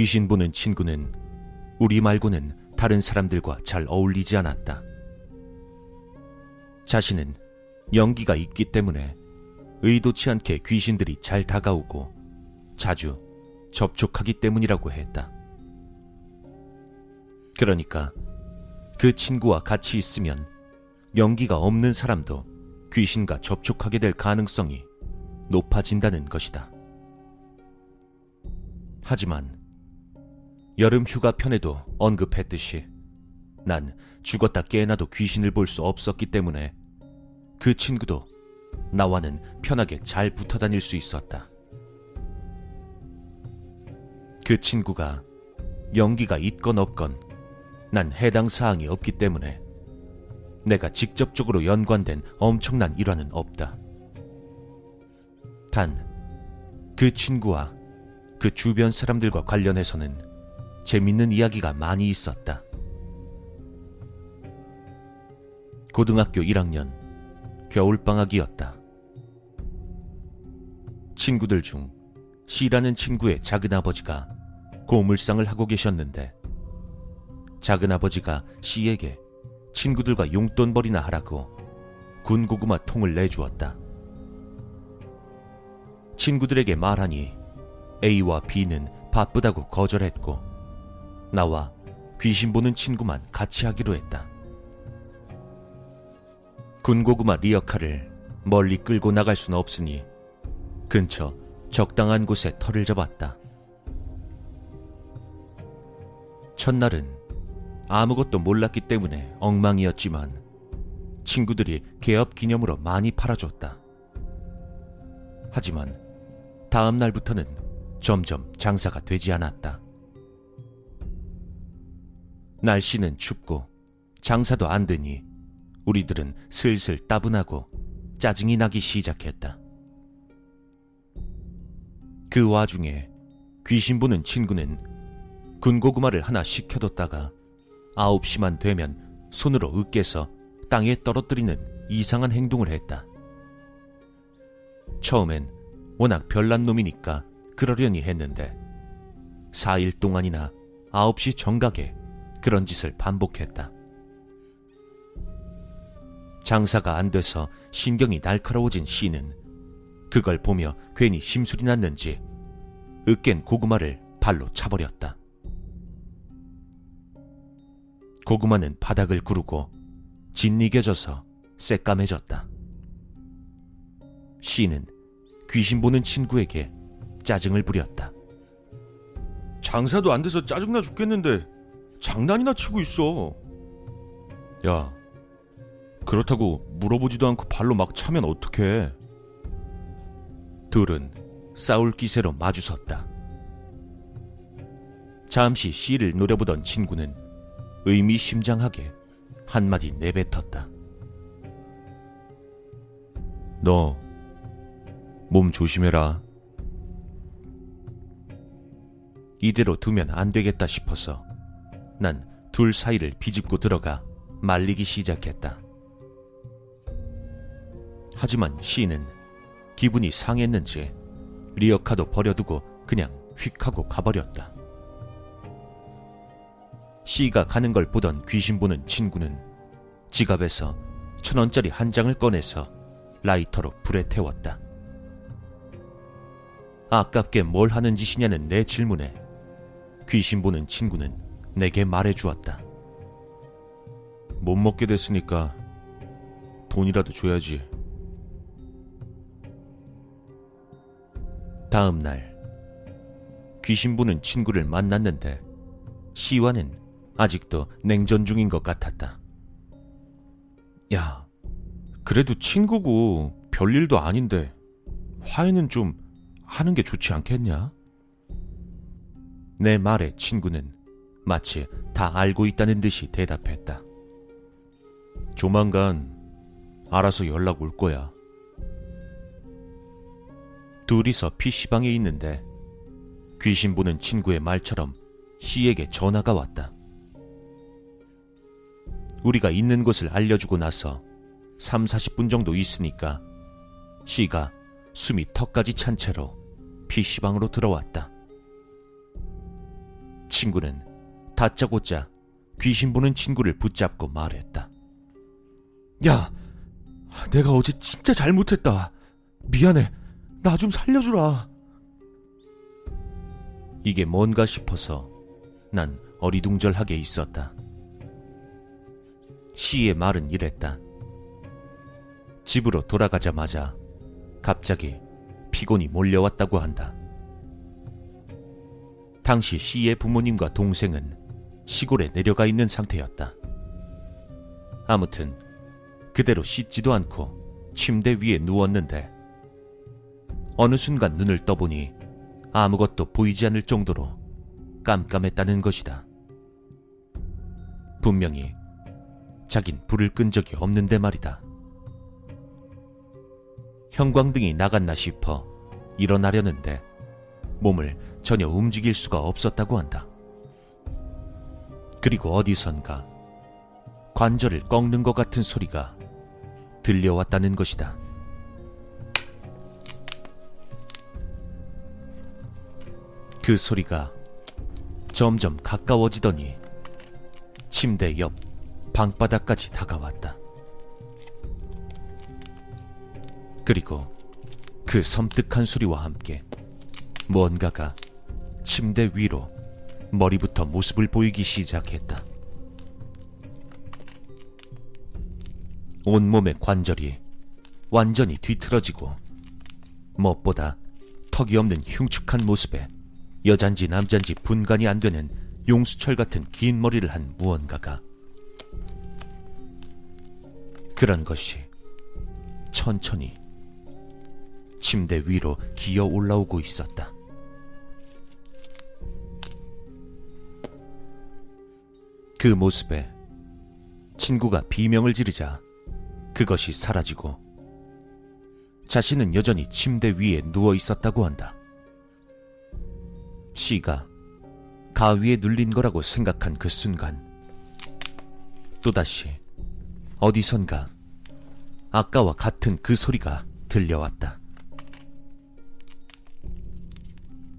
귀신 보는 친구는 우리 말고는 다른 사람들과 잘 어울리지 않았다. 자신은 연기가 있기 때문에 의도치 않게 귀신들이 잘 다가오고 자주 접촉하기 때문이라고 했다. 그러니까 그 친구와 같이 있으면 연기가 없는 사람도 귀신과 접촉하게 될 가능성이 높아진다는 것이다. 하지만 여름 휴가 편에도 언급했듯이 난 죽었다 깨어나도 귀신을 볼 수 없었기 때문에 그 친구도 나와는 편하게 잘 붙어 다닐 수 있었다. 그 친구가 연기가 있건 없건 난 해당 사항이 없기 때문에 내가 직접적으로 연관된 엄청난 일화는 없다. 단, 그 친구와 그 주변 사람들과 관련해서는 재밌는 이야기가 많이 있었다. 고등학교 1학년 겨울방학이었다. 친구들 중 C라는 친구의 작은 아버지가 고물상을 하고 계셨는데 작은 아버지가 C에게 친구들과 용돈벌이나 하라고 군고구마 통을 내주었다. 친구들에게 말하니 A와 B는 바쁘다고 거절했고 나와 귀신 보는 친구만 같이 하기로 했다. 군고구마 리어카를 멀리 끌고 나갈 수는 없으니 근처 적당한 곳에 털을 잡았다. 첫날은 아무것도 몰랐기 때문에 엉망이었지만 친구들이 개업 기념으로 많이 팔아줬다. 하지만 다음 날부터는 점점 장사가 되지 않았다. 날씨는 춥고 장사도 안 되니 우리들은 슬슬 따분하고 짜증이 나기 시작했다. 그 와중에 귀신 보는 친구는 군고구마를 하나 시켜뒀다가 9시만 되면 손으로 으깨서 땅에 떨어뜨리는 이상한 행동을 했다. 처음엔 워낙 별난 놈이니까 그러려니 했는데 4일 동안이나 9시 정각에 그런 짓을 반복했다. 장사가 안 돼서 신경이 날카로워진 씨는 그걸 보며 괜히 심술이 났는지 으깬 고구마를 발로 차버렸다. 고구마는 바닥을 구르고 짓이겨져서 새까매졌다. 시는 귀신 보는 친구에게 짜증을 부렸다. 장사도 안 돼서 짜증나 죽겠는데 장난이나 치고 있어. 야, 그렇다고 물어보지도 않고 발로 막 차면 어떡해. 둘은 싸울 기세로 마주섰다. 잠시 씨를 노려보던 친구는 의미심장하게 한마디 내뱉었다. 너, 몸 조심해라. 이대로 두면 안 되겠다 싶어서 난 둘 사이를 비집고 들어가 말리기 시작했다. 하지만 시인은 기분이 상했는지 리어카도 버려두고 그냥 휙 하고 가버렸다. 시가 가는 걸 보던 귀신 보는 친구는 지갑에서 천 원짜리 한 장을 꺼내서 라이터로 불에 태웠다. 아깝게 뭘 하는 짓이냐는 내 질문에 귀신 보는 친구는 내게 말해 주었다. 못 먹게 됐으니까 돈이라도 줘야지. 다음 날 귀신 보는 친구를 만났는데 시와는 아직도 냉전 중인 것 같았다. 야, 그래도 친구고 별일도 아닌데 화해는 좀 하는 게 좋지 않겠냐? 내 말에 친구는 마치 다 알고 있다는 듯이 대답했다. 조만간 알아서 연락 올 거야. 둘이서 PC방에 있는데 귀신 보는 친구의 말처럼 시에게 전화가 왔다. 우리가 있는 곳을 알려주고 나서 3, 40분 정도 있으니까 시가 숨이 턱까지 찬 채로 PC방으로 들어왔다. 친구는 다짜고짜 귀신 보는 친구를 붙잡고 말했다. 야, 내가 어제 진짜 잘못했다. 미안해. 나 좀 살려주라. 이게 뭔가 싶어서 난 어리둥절하게 있었다. 시의 말은 이랬다. 집으로 돌아가자마자 갑자기 피곤이 몰려왔다고 한다. 당시 시의 부모님과 동생은 시골에 내려가 있는 상태였다. 아무튼 그대로 씻지도 않고 침대 위에 누웠는데 어느 순간 눈을 떠보니 아무것도 보이지 않을 정도로 깜깜했다는 것이다. 분명히 자긴 불을 끈 적이 없는데 말이다. 형광등이 나갔나 싶어 일어나려는데 몸을 전혀 움직일 수가 없었다고 한다. 그리고 어디선가 관절을 꺾는 것 같은 소리가 들려왔다는 것이다. 그 소리가 점점 가까워지더니 침대 옆 방바닥까지 다가왔다. 그리고 그 섬뜩한 소리와 함께 무언가가 침대 위로 머리부터 모습을 보이기 시작했다. 온몸의 관절이 완전히 뒤틀어지고 무엇보다 턱이 없는 흉측한 모습에 여잔지 남잔지 분간이 안 되는 용수철 같은 긴 머리를 한 무언가가 그런 것이 천천히 침대 위로 기어 올라오고 있었다. 그 모습에 친구가 비명을 지르자 그것이 사라지고 자신은 여전히 침대 위에 누워 있었다고 한다. 씨가 가위에 눌린 거라고 생각한 그 순간 또다시 어디선가 아까와 같은 그 소리가 들려왔다.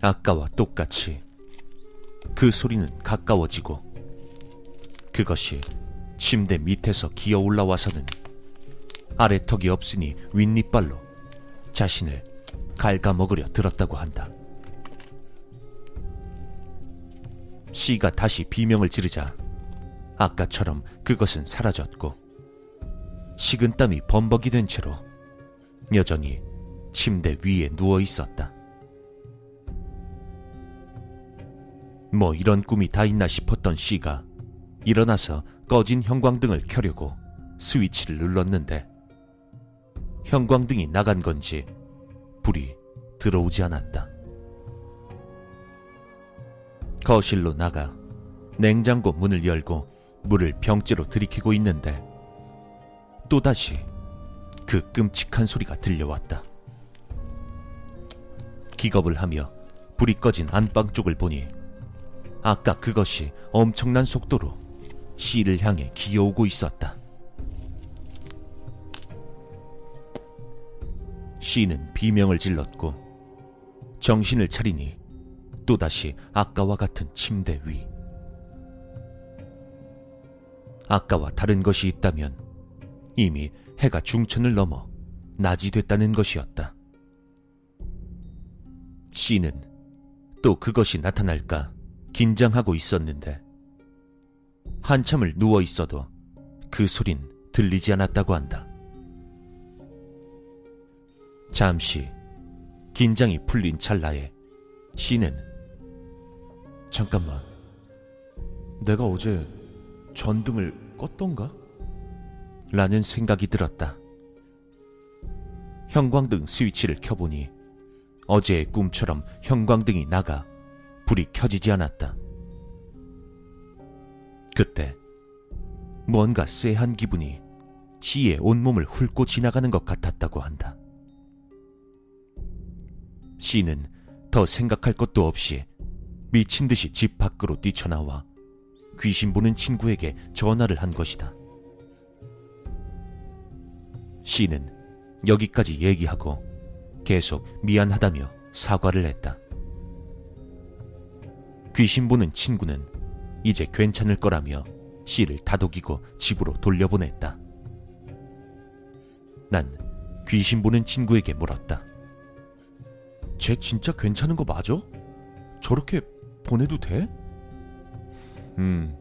아까와 똑같이 그 소리는 가까워지고 그것이 침대 밑에서 기어 올라와서는 아래턱이 없으니 윗니빨로 자신을 갉아먹으려 들었다고 한다. 씨가 다시 비명을 지르자 아까처럼 그것은 사라졌고 식은땀이 범벅이 된 채로 여전히 침대 위에 누워 있었다. 뭐 이런 꿈이 다 있나 싶었던 씨가 일어나서 꺼진 형광등을 켜려고 스위치를 눌렀는데 형광등이 나간 건지 불이 들어오지 않았다. 거실로 나가 냉장고 문을 열고 물을 병째로 들이키고 있는데 또다시 그 끔찍한 소리가 들려왔다. 기겁을 하며 불이 꺼진 안방 쪽을 보니 아까 그것이 엄청난 속도로 씨를 향해 기어오고 있었다. 씨는 비명을 질렀고 정신을 차리니 또다시 아까와 같은 침대 위. 아까와 다른 것이 있다면 이미 해가 중천을 넘어 낮이 됐다는 것이었다. 씨는 또 그것이 나타날까 긴장하고 있었는데 한참을 누워 있어도 그 소린 들리지 않았다고 한다. 잠시 긴장이 풀린 찰나에 씨는 잠깐만 내가 어제 전등을 껐던가? 라는 생각이 들었다. 형광등 스위치를 켜보니 어제의 꿈처럼 형광등이 나가 불이 켜지지 않았다. 그때 뭔가 쎄한 기분이 시의 온몸을 훑고 지나가는 것 같았다고 한다. 시는 더 생각할 것도 없이 미친 듯이 집 밖으로 뛰쳐나와 귀신 보는 친구에게 전화를 한 것이다. 시는 여기까지 얘기하고 계속 미안하다며 사과를 했다. 귀신 보는 친구는 이제 괜찮을 거라며 씨를 다독이고 집으로 돌려보냈다. 난 귀신 보는 친구에게 물었다. 쟤 진짜 괜찮은 거 맞아? 저렇게 보내도 돼? 음,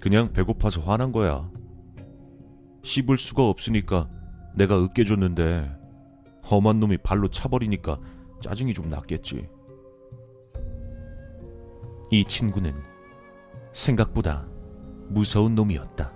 그냥 배고파서 화난 거야. 씹을 수가 없으니까 내가 으깨줬는데 험한 놈이 발로 차버리니까 짜증이 좀 났겠지. 이 친구는 생각보다 무서운 놈이었다.